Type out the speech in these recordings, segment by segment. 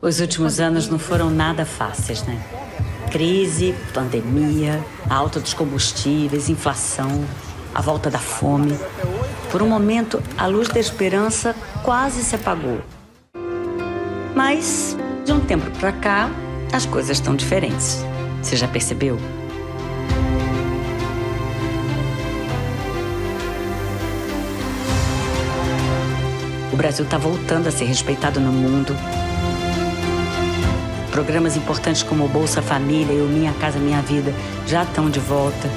Os últimos anos não foram nada fáceis, né? Crise, pandemia, alta dos combustíveis, inflação, a volta da fome. Por um momento, a luz da esperança quase se apagou. Mas, de um tempo para cá, as coisas estão diferentes. Você já percebeu? O Brasil está voltando a ser respeitado no mundo. Programas importantes como o Bolsa Família e o Minha Casa Minha Vida já estão de volta.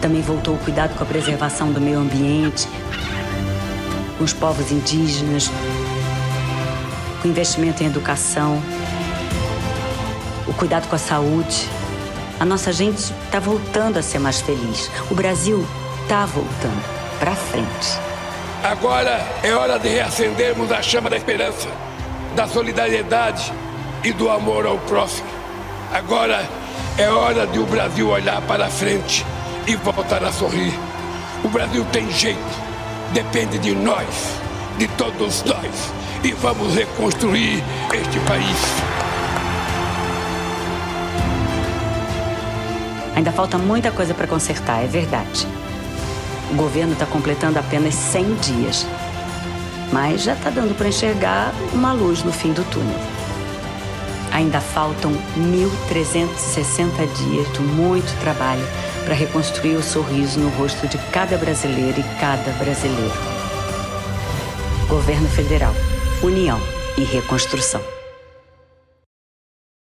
Também voltou o cuidado com a preservação do meio ambiente, com os povos indígenas, com investimento em educação, o cuidado com a saúde. A nossa gente está voltando a ser mais feliz. O Brasil está voltando para frente. Agora é hora de reacendermos a chama da esperança, da solidariedade e do amor ao próximo. Agora é hora de o Brasil olhar para frente e voltar a sorrir. O Brasil tem jeito, depende de nós, de todos nós, e vamos reconstruir este país. Ainda falta muita coisa para consertar, é verdade. O governo está completando apenas 100 dias, mas já está dando para enxergar uma luz no fim do túnel. Ainda faltam 1.360 dias de muito trabalho para reconstruir o sorriso no rosto de cada brasileiro e cada brasileiro. Governo Federal, União e Reconstrução.